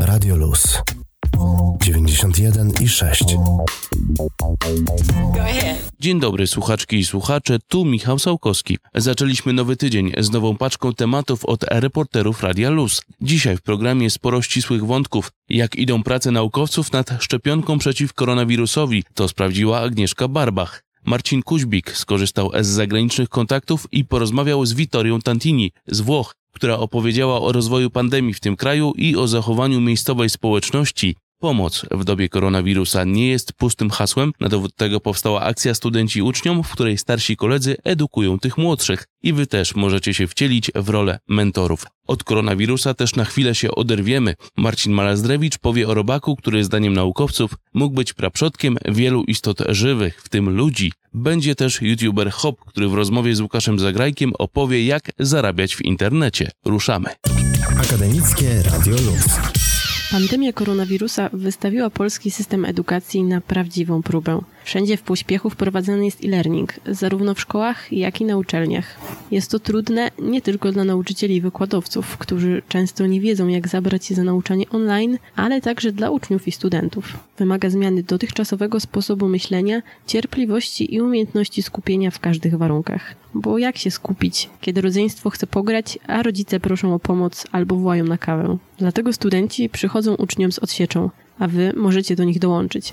Radio Luz 91 i 6. Dzień dobry słuchaczki i słuchacze, tu Michał Sałkowski. Zaczęliśmy nowy tydzień z nową paczką tematów od reporterów Radia Luz. Dzisiaj w programie sporo ścisłych wątków. Jak idą prace naukowców nad szczepionką przeciw koronawirusowi, to sprawdziła Agnieszka Barbach. Marcin Kuźbik skorzystał z zagranicznych kontaktów i porozmawiał z Vittorią Tantini z Włoch, która opowiedziała o rozwoju pandemii w tym kraju i o zachowaniu miejscowej społeczności. Pomoc w dobie koronawirusa nie jest pustym hasłem, na dowód tego powstała akcja Studenci Uczniom, w której starsi koledzy edukują tych młodszych i wy też możecie się wcielić w rolę mentorów. Od koronawirusa też na chwilę się oderwiemy. Marcin Malazdrewicz powie o robaku, który zdaniem naukowców mógł być praprzodkiem wielu istot żywych, w tym ludzi. Będzie też youtuber Hop, który w rozmowie z Łukaszem Zagrajkiem opowie jak zarabiać w internecie. Ruszamy. Akademickie Radio Luz. Pandemia koronawirusa wystawiła polski system edukacji na prawdziwą próbę. Wszędzie w pośpiechu wprowadzany jest e-learning, zarówno w szkołach, jak i na uczelniach. Jest to trudne nie tylko dla nauczycieli i wykładowców, którzy często nie wiedzą, jak zabrać się za nauczanie online, ale także dla uczniów i studentów. Wymaga zmiany dotychczasowego sposobu myślenia, cierpliwości i umiejętności skupienia w każdych warunkach. Bo jak się skupić, kiedy rodzeństwo chce pograć, a rodzice proszą o pomoc albo wołają na kawę? Dlatego studenci przychodzą uczniom z odsieczą, a wy możecie do nich dołączyć.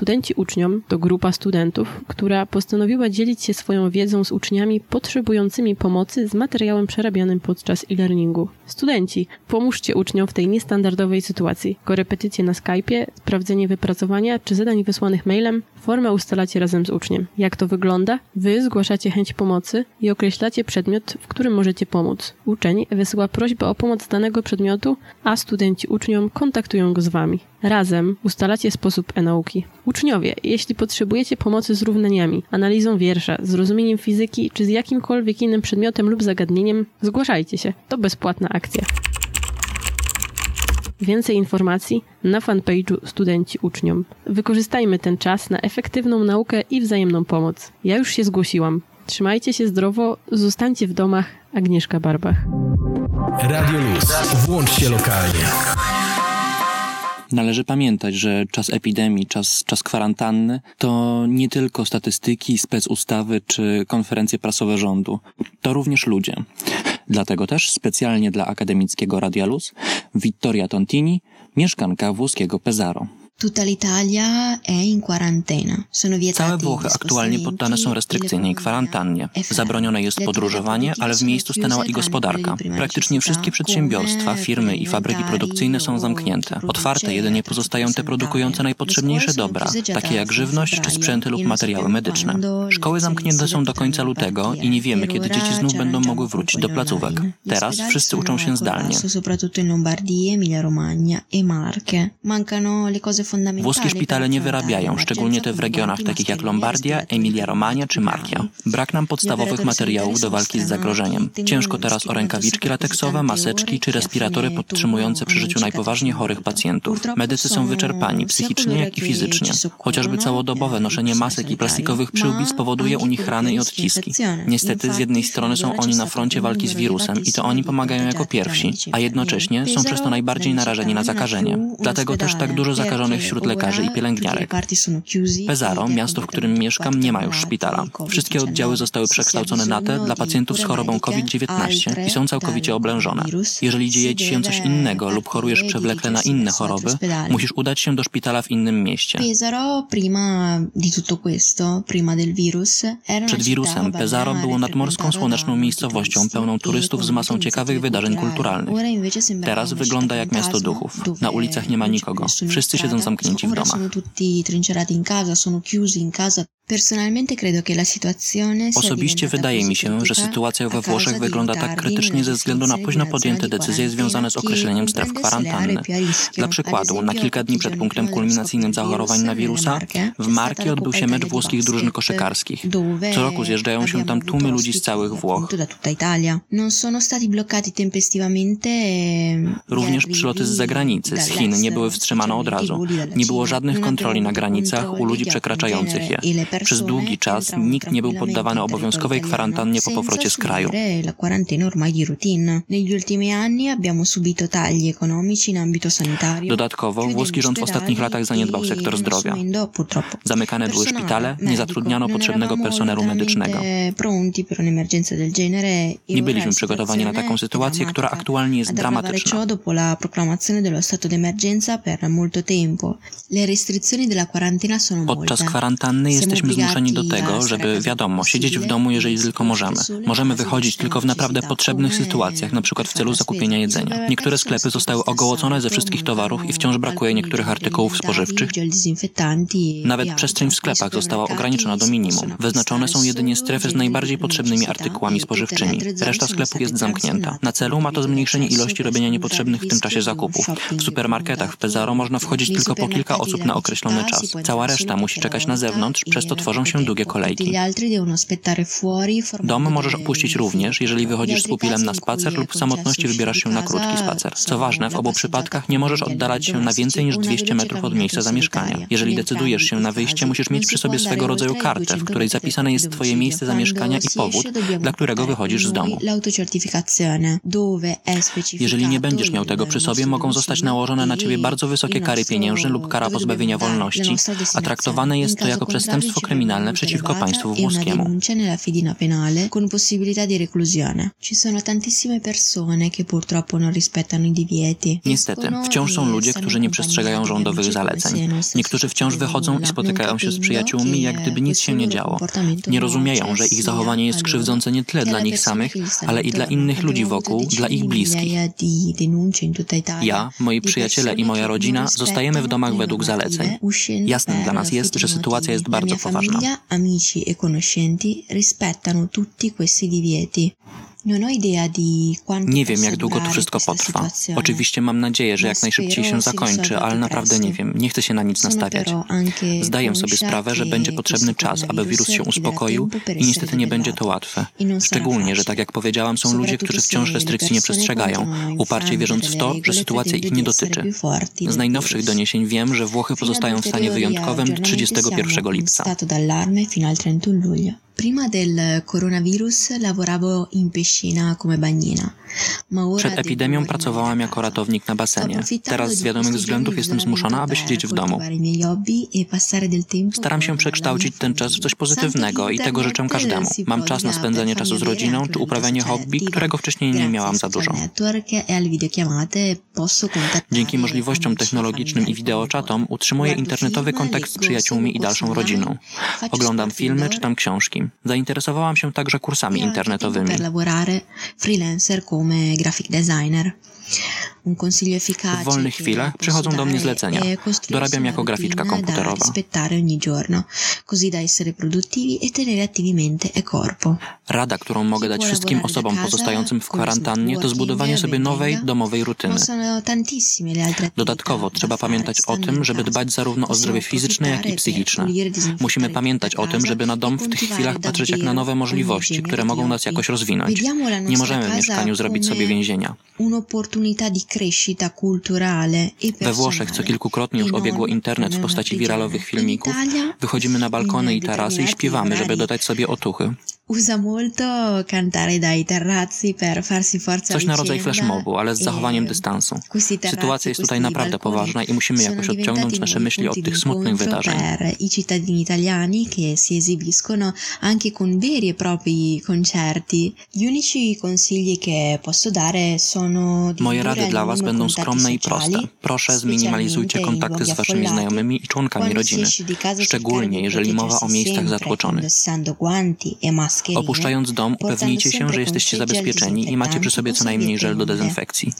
Studenci uczniom to grupa studentów, która postanowiła dzielić się swoją wiedzą z uczniami potrzebującymi pomocy z materiałem przerabianym podczas e-learningu. Studenci, pomóżcie uczniom w tej niestandardowej sytuacji. Korepetycje na Skype'ie, sprawdzenie wypracowania czy zadań wysłanych mailem, formę ustalacie razem z uczniem. Jak to wygląda? Wy zgłaszacie chęć pomocy i określacie przedmiot, w którym możecie pomóc. Uczeń wysyła prośbę o pomoc danego przedmiotu, a studenci uczniom kontaktują go z wami. Razem ustalacie sposób e-nauki. Uczniowie, jeśli potrzebujecie pomocy z równaniami, analizą wiersza, zrozumieniem fizyki czy z jakimkolwiek innym przedmiotem lub zagadnieniem, zgłaszajcie się. To bezpłatna akcja. Więcej informacji na fanpage'u Studenci Uczniom. Wykorzystajmy ten czas na efektywną naukę i wzajemną pomoc. Ja już się zgłosiłam. Trzymajcie się zdrowo, zostańcie w domach. Agnieszka Barbach. Radio Luz. Włącz się lokalnie. Należy pamiętać, że czas epidemii, czas, czas kwarantanny to nie tylko statystyki, specustawy czy konferencje prasowe rządu. To również ludzie. Dlatego też specjalnie dla akademickiego Radia Luz Vittoria Tontini, mieszkanka włoskiego Pesaro. Tutta l'Italia è in quarantena. Sono Całe Włochy aktualnie poddane są restrykcyjnej kwarantannie. Zabronione jest podróżowanie, ale w miejscu stanęła i gospodarka. Praktycznie wszystkie przedsiębiorstwa, firmy i fabryki produkcyjne są zamknięte. Otwarte jedynie pozostają te produkujące najpotrzebniejsze dobra, takie jak żywność czy sprzęty lub materiały medyczne. Szkoły zamknięte są do końca lutego i nie wiemy, kiedy dzieci znów będą mogły wrócić do placówek. Teraz wszyscy uczą się zdalnie. Soprattutto in Lombardia, Emilia Romagna e Marche. Mancano le cose Włoskie szpitale nie wyrabiają, szczególnie te w regionach takich jak Lombardia, Emilia-Romagna czy Markia. Brak nam podstawowych materiałów do walki z zagrożeniem. Ciężko teraz o rękawiczki lateksowe, maseczki czy respiratory podtrzymujące przy życiu najpoważniej chorych pacjentów. Medycy są wyczerpani, psychicznie jak i fizycznie. Chociażby całodobowe noszenie masek i plastikowych przyłbic powoduje u nich rany i odciski. Niestety z jednej strony są oni na froncie walki z wirusem i to oni pomagają jako pierwsi, a jednocześnie są przez to najbardziej narażeni na zakażenie. Dlatego też tak dużo zakażonych wśród lekarzy i pielęgniarek. Pesaro, miasto, w którym mieszkam, nie ma już szpitala. Wszystkie oddziały zostały przekształcone na te dla pacjentów z chorobą COVID-19 i są całkowicie oblężone. Jeżeli dzieje ci się coś innego lub chorujesz przewlekle na inne choroby, musisz udać się do szpitala w innym mieście. Przed wirusem Pesaro było nadmorską słoneczną miejscowością pełną turystów z masą ciekawych wydarzeń kulturalnych. Teraz wygląda jak miasto duchów. Na ulicach nie ma nikogo. Wszyscy siedzą zamknięci w domach. Sono tutti trincerati in casa, sono chiusi in casa. Osobiście wydaje mi się, że sytuacja we Włoszech wygląda tak krytycznie ze względu na późno podjęte decyzje związane z określeniem stref kwarantanny. Dla przykładu, na kilka dni przed punktem kulminacyjnym zachorowań na wirusa, w Marki odbył się mecz włoskich drużyn koszykarskich. Co roku zjeżdżają się tam tłumy ludzi z całych Włoch. Również przyloty z zagranicy, z Chin nie były wstrzymane od razu. Nie było żadnych kontroli na granicach u ludzi przekraczających je. Przez długi czas nikt nie był poddawany obowiązkowej kwarantannie po powrocie z kraju. Dodatkowo włoski rząd w ostatnich latach zaniedbał sektor zdrowia. Zamykane były szpitale, nie zatrudniano potrzebnego personelu medycznego. Nie byliśmy przygotowani na taką sytuację, która aktualnie jest dramatyczna. Podczas kwarantanny jesteśmy zmuszeni do tego, żeby, wiadomo, siedzieć w domu, jeżeli tylko możemy. Możemy wychodzić tylko w naprawdę potrzebnych sytuacjach, na przykład w celu zakupienia jedzenia. Niektóre sklepy zostały ogołocone ze wszystkich towarów i wciąż brakuje niektórych artykułów spożywczych. Nawet przestrzeń w sklepach została ograniczona do minimum. Wyznaczone są jedynie strefy z najbardziej potrzebnymi artykułami spożywczymi. Reszta sklepu jest zamknięta. Na celu ma to zmniejszenie ilości robienia niepotrzebnych w tym czasie zakupów. W supermarketach w Pesaro można wchodzić tylko po kilka osób na określony czas. Cała reszta musi czekać na zewnątrz, przez to tworzą się długie kolejki. Dom możesz opuścić również, jeżeli wychodzisz z pupilem na spacer lub w samotności wybierasz się na krótki spacer. Co ważne, w obu przypadkach nie możesz oddalać się na więcej niż 200 metrów od miejsca zamieszkania. Jeżeli decydujesz się na wyjście, musisz mieć przy sobie swego rodzaju kartę, w której zapisane jest twoje miejsce zamieszkania i powód, dla którego wychodzisz z domu. Jeżeli nie będziesz miał tego przy sobie, mogą zostać nałożone na ciebie bardzo wysokie kary pieniężne lub kara pozbawienia wolności, a traktowane jest to jako przestępstwo kryminalne przeciwko państwu włoskiemu. Niestety, wciąż są ludzie, którzy nie przestrzegają rządowych zaleceń. Niektórzy wciąż wychodzą i spotykają się z przyjaciółmi, jak gdyby nic się nie działo. Nie rozumieją, że ich zachowanie jest krzywdzące nie tyle dla nich samych, ale i dla innych ludzi wokół, dla ich bliskich. Ja, moi przyjaciele i moja rodzina zostajemy w domach według zaleceń. Jasnym dla nas jest, że sytuacja jest bardzo poważna. famiglia, amici e conoscenti rispettano tutti questi divieti. Nie wiem, jak długo to wszystko potrwa. Oczywiście mam nadzieję, że jak najszybciej się zakończy, ale naprawdę nie wiem. Nie chcę się na nic nastawiać. Zdaję sobie sprawę, że będzie potrzebny czas, aby wirus się uspokoił i niestety nie będzie to łatwe. Szczególnie, że tak jak powiedziałam, są ludzie, którzy wciąż restrykcji nie przestrzegają, uparcie wierząc w to, że sytuacja ich nie dotyczy. Z najnowszych doniesień wiem, że Włochy pozostają w stanie wyjątkowym do 31 lipca. Prima del coronavirus lavoravo in piscina come bagnina. Przed epidemią pracowałam jako ratownik na basenie. Teraz z wiadomych względów jestem zmuszona, aby siedzieć w domu. Staram się przekształcić ten czas w coś pozytywnego i tego życzę każdemu. Mam czas na spędzanie czasu z rodziną czy uprawianie hobby, którego wcześniej nie miałam za dużo. Dzięki możliwościom technologicznym i wideoczatom utrzymuję internetowy kontakt z przyjaciółmi i dalszą rodziną. Oglądam filmy, czytam książki. Zainteresowałam się także kursami internetowymi. W wolnych chwilach przychodzą do mnie zlecenia. E Dorabiam jako graficzka komputerowa. Rada, którą mogę dać wszystkim osobom pozostającym w kwarantannie, to zbudowanie sobie nowej, domowej rutyny. Dodatkowo trzeba pamiętać o tym, żeby dbać zarówno o zdrowie fizyczne, jak i psychiczne. Musimy pamiętać o tym, żeby na dom w tych chwilach patrzeć jak na nowe możliwości, które mogą nas jakoś rozwinąć. Nie możemy w mieszkaniu zrobić sobie więzienia. E We Włoszech, co kilkukrotnie już obiegło internet w postaci wiralowych filmików, wychodzimy na balkony i tarasy i śpiewamy, żeby dodać sobie otuchy. Usa molto cantare dai terrazzi per farsi forza Coś na rodzaj flashmobu, ale z zachowaniem dystansu. Sytuacja jest tutaj naprawdę poważna i musimy jakoś odciągnąć nasze myśli od tych smutnych wydarzeń. I cittadini italiani che si esibiscono anche con veri e propri concerti. Gli unici consigli che posso dare sono Moje rady dla Was będą skromne i proste. Proszę, zminimalizujcie kontakty z Waszymi znajomymi i członkami rodziny, szczególnie jeżeli mowa o miejscach zatłoczonych. Opuszczając dom, upewnijcie się, że jesteście zabezpieczeni i macie przy sobie co najmniej żel do dezynfekcji.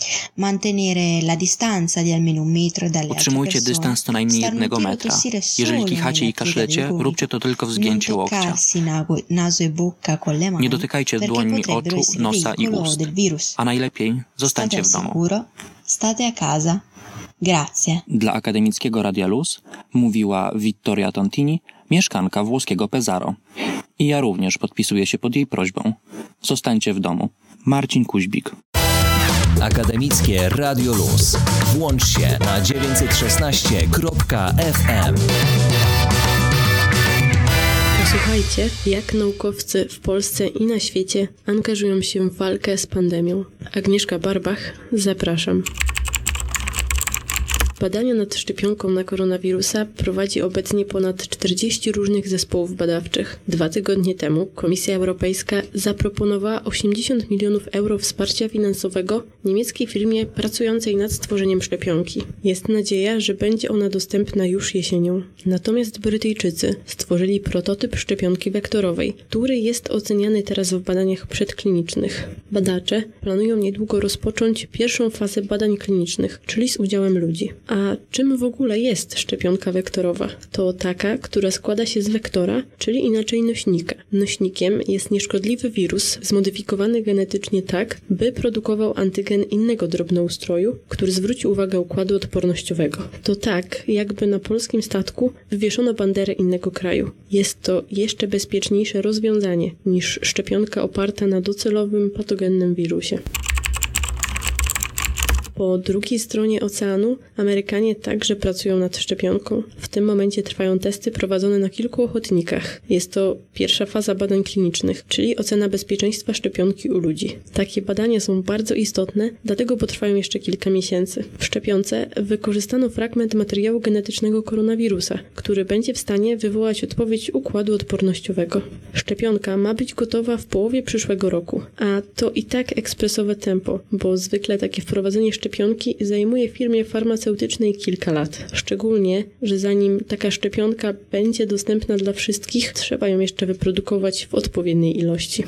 Utrzymujcie dystans co najmniej jednego metra. Jeżeli kichacie i kaszlecie, róbcie to tylko w zgięciu łokcia. Nie dotykajcie dłońmi oczu, nosa i ust. A najlepiej zostańcie w domu. State a casa. Grazie. Dla akademickiego Radia Luz mówiła Vittoria Tontini, mieszkanka włoskiego Pesaro. I ja również podpisuję się pod jej prośbą. Zostańcie w domu. Marcin Kuźbik. Akademickie Radio Luz. Włącz się na 916.fm. Posłuchajcie, jak naukowcy w Polsce i na świecie angażują się w walkę z pandemią. Agnieszka Barbach, zapraszam. Badania nad szczepionką na koronawirusa prowadzi obecnie ponad 40 różnych zespołów badawczych. Dwa tygodnie temu Komisja Europejska zaproponowała 80 milionów euro wsparcia finansowego niemieckiej firmie pracującej nad stworzeniem szczepionki. Jest nadzieja, że będzie ona dostępna już jesienią. Natomiast Brytyjczycy stworzyli prototyp szczepionki wektorowej, który jest oceniany teraz w badaniach przedklinicznych. Badacze planują niedługo rozpocząć pierwszą fazę badań klinicznych, czyli z udziałem ludzi. A czym w ogóle jest szczepionka wektorowa? To taka, która składa się z wektora, czyli inaczej nośnika. Nośnikiem jest nieszkodliwy wirus zmodyfikowany genetycznie tak, by produkował antygen innego drobnoustroju, który zwróci uwagę układu odpornościowego. To tak, jakby na polskim statku wywieszono banderę innego kraju. Jest to jeszcze bezpieczniejsze rozwiązanie niż szczepionka oparta na docelowym patogennym wirusie. Po drugiej stronie oceanu Amerykanie także pracują nad szczepionką. W tym momencie trwają testy prowadzone na kilku ochotnikach. Jest to pierwsza faza badań klinicznych, czyli ocena bezpieczeństwa szczepionki u ludzi. Takie badania są bardzo istotne, dlatego potrwają jeszcze kilka miesięcy. W szczepionce wykorzystano fragment materiału genetycznego koronawirusa, który będzie w stanie wywołać odpowiedź układu odpornościowego. Szczepionka ma być gotowa w połowie przyszłego roku, a to i tak ekspresowe tempo, bo zwykle takie wprowadzenie szczepionki szczepionki zajmuje firmie farmaceutycznej kilka lat. Szczególnie, że zanim taka szczepionka będzie dostępna dla wszystkich, trzeba ją jeszcze wyprodukować w odpowiedniej ilości.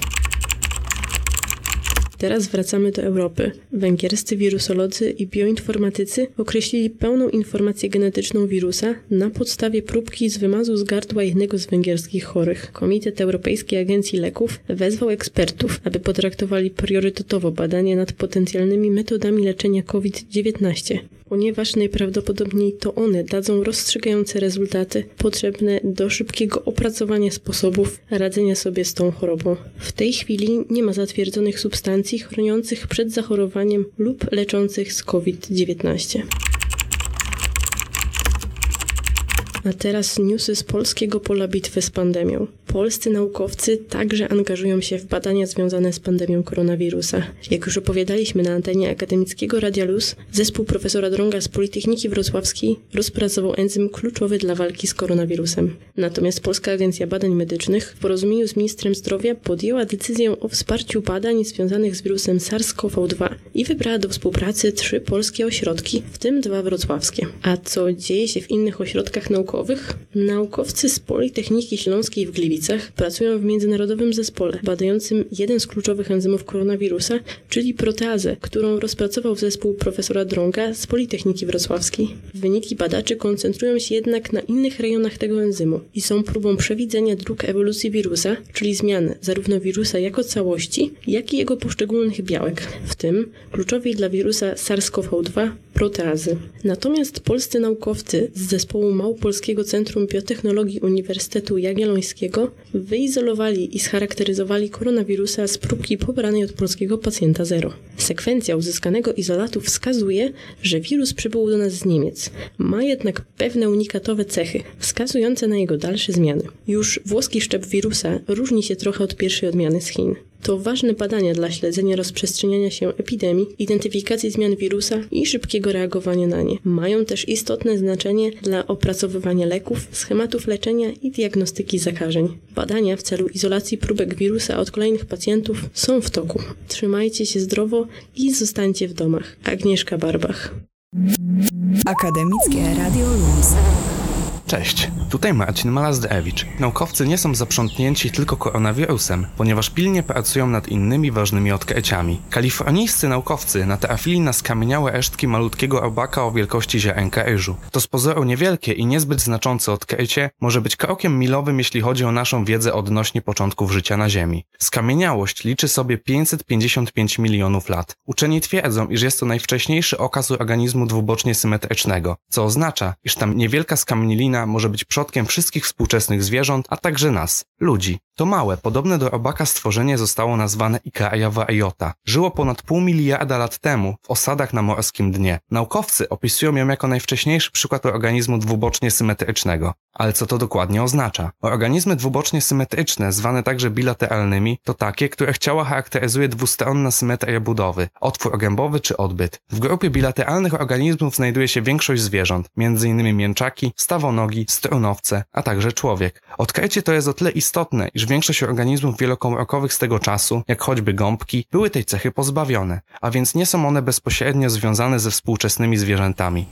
Teraz wracamy do Europy. Węgierscy wirusolodzy i bioinformatycy określili pełną informację genetyczną wirusa na podstawie próbki z wymazu z gardła jednego z węgierskich chorych. Komitet Europejskiej Agencji Leków wezwał ekspertów, aby potraktowali priorytetowo badanie nad potencjalnymi metodami leczenia COVID-19 ponieważ najprawdopodobniej to one dadzą rozstrzygające rezultaty potrzebne do szybkiego opracowania sposobów radzenia sobie z tą chorobą. W tej chwili nie ma zatwierdzonych substancji chroniących przed zachorowaniem lub leczących z COVID-19. A teraz newsy z polskiego pola bitwy z pandemią. Polscy naukowcy także angażują się w badania związane z pandemią koronawirusa. Jak już opowiadaliśmy na antenie akademickiego Radia Luz, zespół profesora Drąga z Politechniki Wrocławskiej rozpracował enzym kluczowy dla walki z koronawirusem. Natomiast Polska Agencja Badań Medycznych w porozumieniu z ministrem zdrowia podjęła decyzję o wsparciu badań związanych z wirusem SARS-CoV-2 i wybrała do współpracy trzy polskie ośrodki, w tym dwa wrocławskie. A co dzieje się w innych ośrodkach naukowych? Naukowcy z Politechniki Śląskiej w Gliwicach pracują w międzynarodowym zespole badającym jeden z kluczowych enzymów koronawirusa, czyli proteazę, którą rozpracował zespół profesora Drąga z Politechniki Wrocławskiej. Wyniki badaczy koncentrują się jednak na innych rejonach tego enzymu i są próbą przewidzenia dróg ewolucji wirusa, czyli zmiany zarówno wirusa jako całości, jak i jego poszczególnych białek, w tym kluczowej dla wirusa SARS-CoV-2 proteazy. Natomiast polscy naukowcy z zespołu Małopolskiego Centrum Biotechnologii Uniwersytetu Jagiellońskiego wyizolowali i scharakteryzowali koronawirusa z próbki pobranej od polskiego pacjenta zero. Sekwencja uzyskanego izolatu wskazuje, że wirus przybył do nas z Niemiec. Ma jednak pewne unikatowe cechy, wskazujące na jego dalsze zmiany. Już włoski szczep wirusa różni się trochę od pierwszej odmiany z Chin. To ważne badania dla śledzenia rozprzestrzeniania się epidemii, identyfikacji zmian wirusa i szybkiego reagowania na nie. Mają też istotne znaczenie dla opracowywania leków, schematów leczenia i diagnostyki zakażeń. Badania w celu izolacji próbek wirusa od kolejnych pacjentów są w toku. Trzymajcie się zdrowo i zostańcie w domach. Agnieszka Barbach. Akademickie Radio Luz. Cześć, tutaj Marcin Malazdewicz. Naukowcy nie są zaprzątnięci tylko koronawirusem, ponieważ pilnie pracują nad innymi ważnymi odkryciami. Kalifornijscy naukowcy natrafili na skamieniałe resztki malutkiego robaka o wielkości ziarenka ryżu. To z pozoru niewielkie i niezbyt znaczące odkrycie może być krokiem milowym, jeśli chodzi o naszą wiedzę odnośnie początków życia na Ziemi. Skamieniałość liczy sobie 555 milionów lat. Uczeni twierdzą, iż jest to najwcześniejszy okaz organizmu dwubocznie symetrycznego, co oznacza, iż tam niewielka skamienilina może być przodkiem wszystkich współczesnych zwierząt, a także nas, ludzi. To małe, podobne do robaka stworzenie zostało nazwane Ikaejowa Ejota. Żyło ponad pół miliarda lat temu w osadach na morskim dnie. Naukowcy opisują ją jako najwcześniejszy przykład organizmu dwubocznie symetrycznego. Ale co to dokładnie oznacza? Organizmy dwubocznie symetryczne, zwane także bilateralnymi, to takie, których ciała charakteryzuje dwustronna symetria budowy, otwór gębowy czy odbyt. W grupie bilateralnych organizmów znajduje się większość zwierząt, m.in. mięczaki, stawonogi, strunowce, a także człowiek. Odkrycie to jest o tyle istotne, iż większość organizmów wielokomórkowych z tego czasu, jak choćby gąbki, były tej cechy pozbawione, a więc nie są one bezpośrednio związane ze współczesnymi zwierzętami.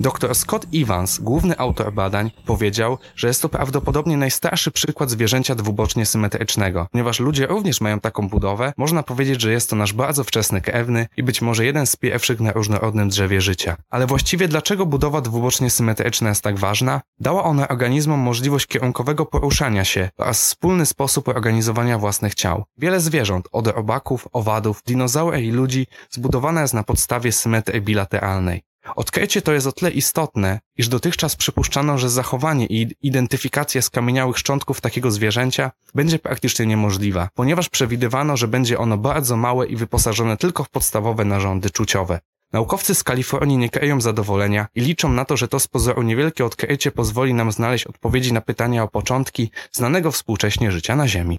Dr Scott Evans, główny autor badań, powiedział, że jest to prawdopodobnie najstarszy przykład zwierzęcia dwubocznie symetrycznego. Ponieważ ludzie również mają taką budowę, można powiedzieć, że jest to nasz bardzo wczesny krewny i być może jeden z pierwszych na różnorodnym drzewie życia. Ale właściwie dlaczego budowa dwubocznie symetryczna jest tak ważna? Dała ona organizmom możliwość kierunkowego poruszania się oraz wspólny sposób organizowania własnych ciał. Wiele zwierząt, od robaków, owadów, dinozaury i ludzi, zbudowane jest na podstawie symetrii bilateralnej. Odkrycie to jest o tyle istotne, iż dotychczas przypuszczano, że zachowanie i identyfikacja skamieniałych szczątków takiego zwierzęcia będzie praktycznie niemożliwa, ponieważ przewidywano, że będzie ono bardzo małe i wyposażone tylko w podstawowe narządy czuciowe. Naukowcy z Kalifornii nie kryją zadowolenia i liczą na to, że to z pozoru niewielkie odkrycie pozwoli nam znaleźć odpowiedzi na pytania o początki znanego współcześnie życia na Ziemi.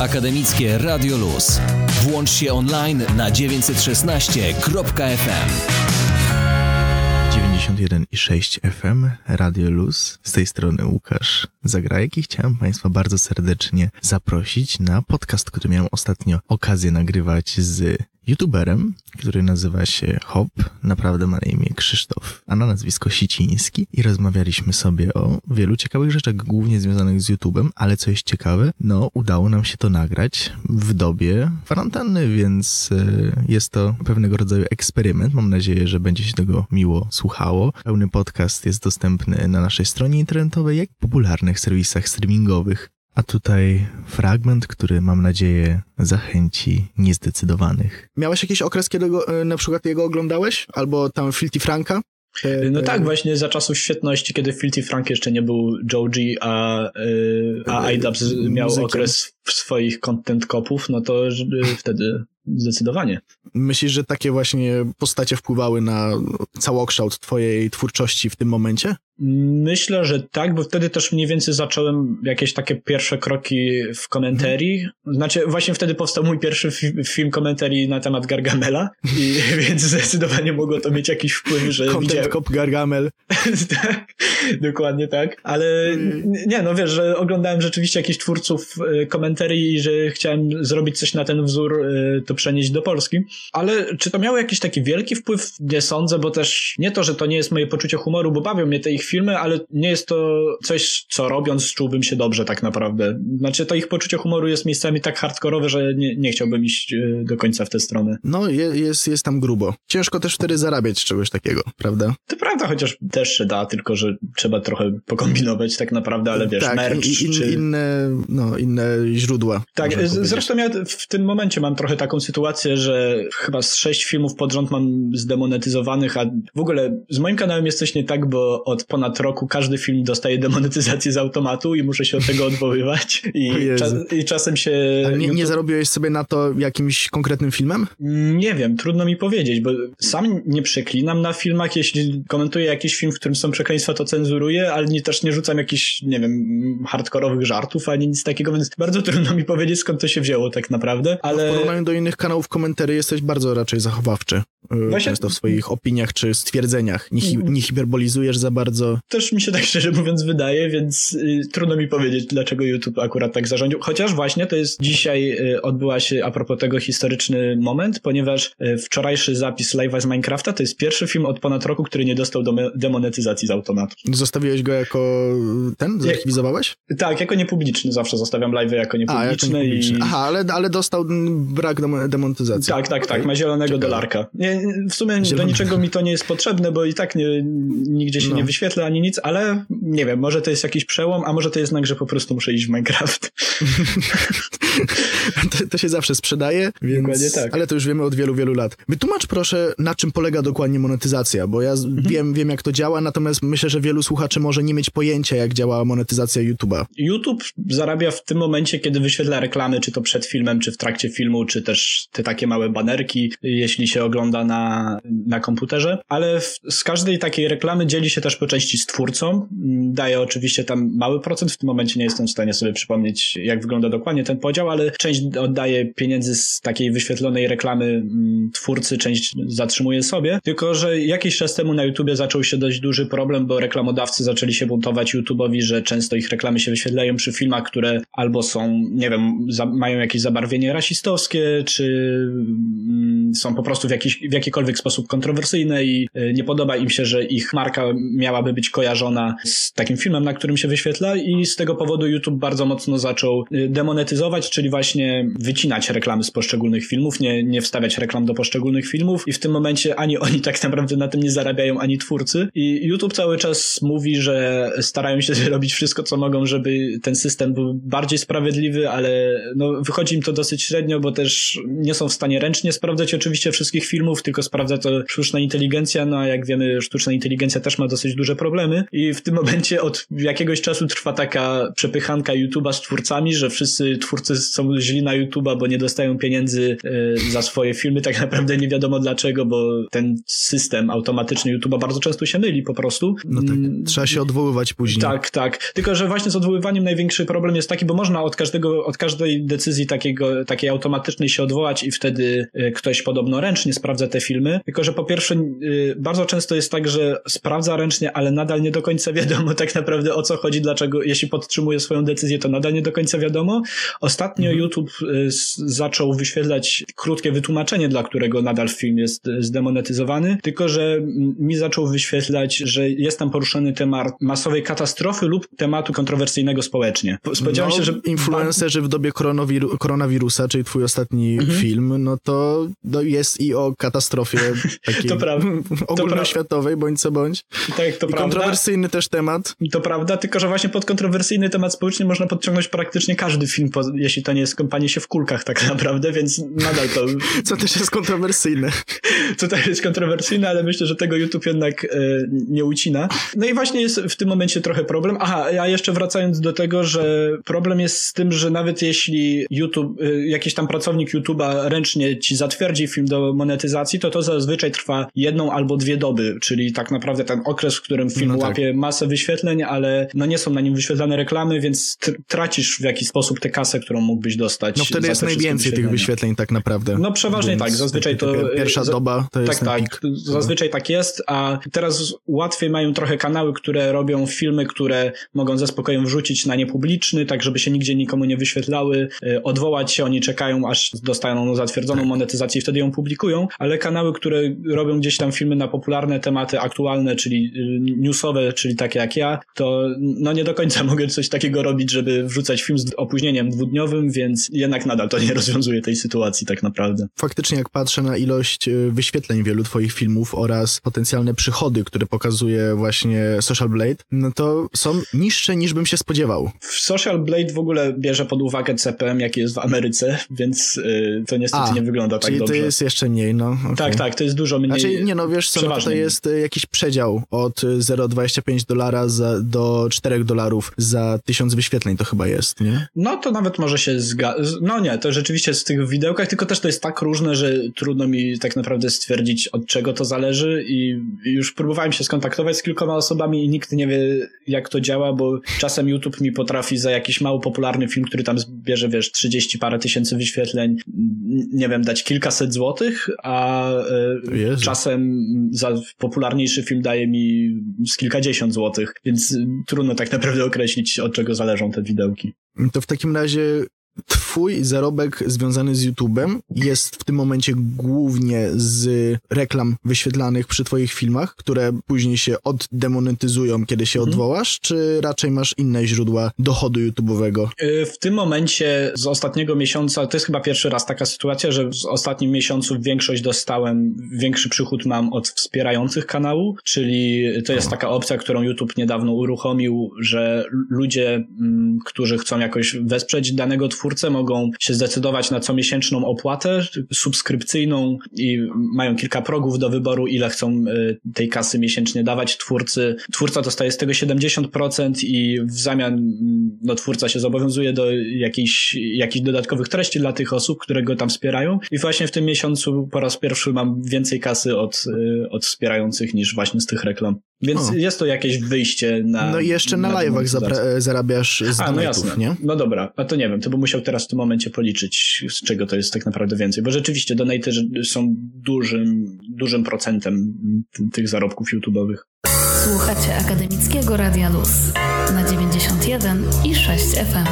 Akademickie Radio Luz. Włącz się online na 916.fm. 91,6 FM, Radio Luz. Z tej strony Łukasz Zagrajek i chciałem Państwa bardzo serdecznie zaprosić na podcast, który miałem ostatnio okazję nagrywać z youtuberem, który nazywa się Hop, naprawdę ma na imię Krzysztof, a na nazwisko Siciński i rozmawialiśmy sobie o wielu ciekawych rzeczach, głównie związanych z YouTubem, ale co jest ciekawe, no udało nam się to nagrać w dobie kwarantanny, więc e, jest to pewnego rodzaju eksperyment. Mam nadzieję, że będzie się tego miło słuchało. Pełny podcast jest dostępny na naszej stronie internetowej, jak i popularnych serwisach streamingowych. A tutaj fragment, który mam nadzieję zachęci niezdecydowanych. Miałeś jakiś okres, kiedy go, e, na przykład jego oglądałeś? Albo tam Filthy Franka? Te, no tak, właśnie za czasów świetności, kiedy Filthy Frank jeszcze nie był Joe G, a, a iDubbbz miał Muzykiem. okres swoich content kopów, no to wtedy zdecydowanie. Myślisz, że takie właśnie postacie wpływały na całokształt twojej twórczości w tym momencie? Myślę, że tak, bo wtedy też mniej więcej zacząłem jakieś takie pierwsze kroki w komentarii. Znaczy, właśnie wtedy powstał mój pierwszy fi film komentarii na temat Gargamela, i, więc zdecydowanie mogło to mieć jakiś wpływ, że Content widziałem... Cop Gargamel. tak, dokładnie tak. Ale nie, no wiesz, że oglądałem rzeczywiście jakichś twórców y, komentarii i że chciałem zrobić coś na ten wzór, y, to przenieść do Polski. Ale czy to miało jakiś taki wielki wpływ? Nie sądzę, bo też nie to, że to nie jest moje poczucie humoru, bo bawią mnie te ich filmy, ale nie jest to coś, co robiąc czułbym się dobrze tak naprawdę. Znaczy to ich poczucie humoru jest miejscami tak hardkorowe, że nie, nie chciałbym iść e, do końca w tę stronę. No jest, jest tam grubo. Ciężko też wtedy zarabiać czegoś takiego, prawda? To prawda, chociaż też się da, tylko że trzeba trochę pokombinować tak naprawdę, ale wiesz, tak, merch in, czy... inne, no, inne źródła. Tak, zresztą ja w tym momencie mam trochę taką sytuację, że chyba z sześć filmów pod rząd mam zdemonetyzowanych, a w ogóle z moim kanałem jest coś nie tak, bo od ponad roku każdy film dostaje demonetyzację z automatu i muszę się od tego odwoływać. I, cza i czasem się... A nie, nie zarobiłeś sobie na to jakimś konkretnym filmem? Nie wiem, trudno mi powiedzieć, bo sam nie przeklinam na filmach, jeśli komentuję jakiś film, w którym są przekleństwa, to cenzuruję, ale nie, też nie rzucam jakichś, nie wiem, hardkorowych żartów, ani nic takiego, więc bardzo trudno mi powiedzieć, skąd to się wzięło tak naprawdę, ale... No w porównaniu do innych kanałów komentarzy jesteś bardzo raczej zachowawczy. Y, Właśnie... Często w swoich opiniach czy stwierdzeniach. Nie, hi nie hiperbolizujesz za bardzo. Też mi się tak szczerze mówiąc wydaje, więc y, trudno mi powiedzieć, dlaczego YouTube akurat tak zarządził. Chociaż właśnie to jest dzisiaj y, odbyła się a propos tego historyczny moment, ponieważ y, wczorajszy zapis live'a z Minecrafta to jest pierwszy film od ponad roku, który nie dostał demonetyzacji z automatu. Zostawiłeś go jako ten? Zarchiwizowałeś? Tak, jako niepubliczny. Zawsze zostawiam live'y jako niepubliczne. A, jako I... Aha, ale, ale dostał brak demonetyzacji. Tak, tak, tak. Ma zielonego Ciekawe. dolarka. Nie, w sumie Zielony. do niczego mi to nie jest potrzebne, bo i tak nie, nigdzie się no. nie wyświetla ani nic, ale nie wiem, może to jest jakiś przełom, a może to jest znak, że po prostu muszę iść w Minecraft. to, to, się zawsze sprzedaje, więc... Dokładnie tak. Ale to już wiemy od wielu, wielu lat. Wytłumacz proszę, na czym polega dokładnie monetyzacja, bo ja mhm. wiem, wiem, jak to działa, natomiast myślę, że wielu słuchaczy może nie mieć pojęcia, jak działa monetyzacja YouTube'a. YouTube zarabia w tym momencie, kiedy wyświetla reklamy, czy to przed filmem, czy w trakcie filmu, czy też te takie małe banerki, jeśli się ogląda na, na komputerze, ale w, z każdej takiej reklamy dzieli się też po części z twórcą. Daje oczywiście tam mały procent, w tym momencie nie jestem w stanie sobie przypomnieć, jak wygląda dokładnie ten podział, ale część oddaje pieniędzy z takiej wyświetlonej reklamy mm, twórcy, część zatrzymuje sobie. Tylko, że jakiś czas temu na YouTubie zaczął się dość duży problem, bo reklamodawcy zaczęli się buntować YouTube'owi, że często ich reklamy się wyświetlają przy filmach, które albo są, nie wiem, za, mają jakieś zabarwienie rasistowskie, czy mm, są po prostu w, jakiś, w jakikolwiek sposób kontrowersyjne i y, nie podoba im się, że ich marka miałaby być kojarzona z takim filmem, na którym się wyświetla i z tego powodu YouTube bardzo mocno zaczął y, demonetyzować, czyli właśnie wycinać reklamy z poszczególnych filmów, nie, nie wstawiać reklam do poszczególnych filmów i w tym momencie ani oni tak naprawdę na tym nie zarabiają, ani twórcy i YouTube cały czas mówi, że starają się zrobić wszystko, co mogą, żeby ten system był bardziej sprawiedliwy, ale no, wychodzi im to dosyć średnio, bo też nie są w stanie ręcznie sprawdzać oczywiście wszystkich filmów, tylko sprawdza to sztuczna inteligencja, no a jak wiemy, sztuczna inteligencja też ma dosyć duże problemy i w tym momencie od jakiegoś czasu trwa taka przepychanka YouTube'a z twórcami, że wszyscy twórcy są źli na YouTube'a, bo nie dostają pieniędzy y, za swoje filmy, tak naprawdę nie wiadomo dlaczego, bo ten system automatyczny YouTube'a bardzo często się myli po prostu. No tak, mm, trzeba się odwoływać później. Tak, tak. Tylko, że właśnie z odwoływaniem największy problem jest taki, bo można od każdego, od każdej decyzji takiego, takiej automatycznej się odwołać i wtedy y, ktoś podobno ręcznie sprawdza te filmy. Tylko, że po pierwsze, y, bardzo często jest tak, że sprawdza ręcznie, ale nadal nie do końca wiadomo tak naprawdę o co chodzi, dlaczego, jeśli podtrzymuje swoją decyzję, to nadal nie do końca wiadomo. Ostatnio mhm. YouTube y, zaczął wyświetlać krótkie wytłumaczenie, dla którego nadal film jest zdemonetyzowany, tylko, że mi zaczął wyświetlać, że jest tam poruszony temat masowej katastrofy lub tematu kontrowersyjnego społecznie. Spodziewałem no, się, że... Influencerzy w dobie koronawiru koronawirusa, czyli twój ostatni mhm. film, no to no jest i o katastrofie takiej ogólnoświatowej, bądź co bądź. Tak, to I prawda. kontrowersyjny też temat. To prawda, tylko że właśnie pod kontrowersyjny temat społeczny można podciągnąć praktycznie każdy film, jeśli to nie jest kąpanie się w kulkach tak naprawdę, więc nadal to... Co też jest kontrowersyjne. Co też jest kontrowersyjne, ale myślę, że tego YouTube jednak e, nie ucina. No i właśnie jest w tym momencie trochę problem. Aha, a jeszcze wracając do tego, że problem jest z tym, że nawet jeśli YouTube, e, jakiś tam pracownik YouTube'a ręcznie ci zatwierdzi film do monetyzacji, to to zazwyczaj trwa jedną albo dwie doby, czyli tak naprawdę ten okres, w którym film no tak. łapie masę wyświetleń, ale no nie są na nim wyświetlane reklamy, więc tracisz w jakiś sposób tę kasę, którą mógłbyś dostać. No wtedy jest najwięcej tych wyświetleń tak naprawdę. No przeważnie więc tak, zazwyczaj to... Pierwsza doba to jest Tak, tak, zazwyczaj tak jest, a teraz łatwiej mają trochę kanały, które robią filmy, które mogą ze spokojem wrzucić na niepubliczny, tak żeby się nigdzie nikomu nie wyświetlały, y, odwołać się, oni czekają aż dostaną zatwierdzoną monetyzację i wtedy ją publikują, ale kanały, które robią gdzieś tam filmy na popularne tematy aktualne, czyli y, newsowe, czyli takie jak ja, to no nie do końca mogę coś takiego robić, żeby wrzucać film z opóźnieniem dwudniowym, więc jednak nadal to nie rozwiązuje tej sytuacji tak naprawdę. Faktycznie jak patrzę na ilość y, wyświetleń wielu twoich filmów oraz potencjalne przychody, które pokazuje właśnie Social Blade, no to są niższe niż bym się spodziewał. Social Blade w ogóle bierze pod uwagę CPM, jaki jest w Ameryce, więc y, to niestety A, nie wygląda tak czyli dobrze. to jest jeszcze mniej, no. Okay. Tak, tak, to jest dużo mniej. Znaczy, nie no, wiesz co, no, to jest y, jakiś przedział od 0,25 dolara za, do 4 dolarów za tysiąc wyświetleń to chyba jest, nie? No to nawet może się zgadzać. No nie, to rzeczywiście jest w tych widełkach, tylko też to jest tak różne, że trudno mi tak naprawdę stwierdzić, od czego to zależy i już próbowałem się skontaktować z kilkoma osobami i nikt nie wie, jak to działa, bo czasem YouTube mi potrafi za jakiś mało popularny film, który tam zbierze, wiesz, 30 parę tysięcy wyświetleń, nie wiem, dać kilkaset złotych, a e, Jezu. czasem za popularniejszy film daje mi z kilkadziesiąt złotych, więc trudno tak naprawdę określić, od czego zależą te widełki. To w takim razie twój zarobek związany z YouTube'em jest w tym momencie głównie z reklam wyświetlanych przy twoich filmach, które później się oddemonetyzują, kiedy się mhm. odwołasz, czy raczej masz inne źródła dochodu YouTube'owego? Y, w tym momencie z ostatniego miesiąca, to jest chyba pierwszy raz taka sytuacja, że w ostatnim miesiącu większość dostałem, większy przychód mam od wspierających kanału, czyli to jest taka opcja, którą YouTube niedawno uruchomił, że ludzie, mm, którzy chcą jakoś wesprzeć danego twórcę, mogą się zdecydować na comiesięczną opłatę subskrypcyjną i mają kilka progów do wyboru, ile chcą y, tej kasy miesięcznie dawać twórcy. Twórca dostaje z tego 70% i w zamian mm, no, twórca się zobowiązuje do jakichś, jakichś dodatkowych treści dla tych osób, które go tam wspierają. I właśnie w tym miesiącu po raz pierwszy mam więcej kasy od, y, od wspierających niż właśnie z tych reklam. Więc o. jest to jakieś wyjście na. No i jeszcze na, na live'ach e, zarabiasz z A, no jasne. nie? No dobra, a to nie wiem, to bym musiał teraz w tym momencie policzyć, z czego to jest tak naprawdę więcej, bo rzeczywiście donaty są dużym, dużym procentem tych zarobków YouTube'owych. Słuchacie Akademickiego Radia Luz na 91 i 6 FM.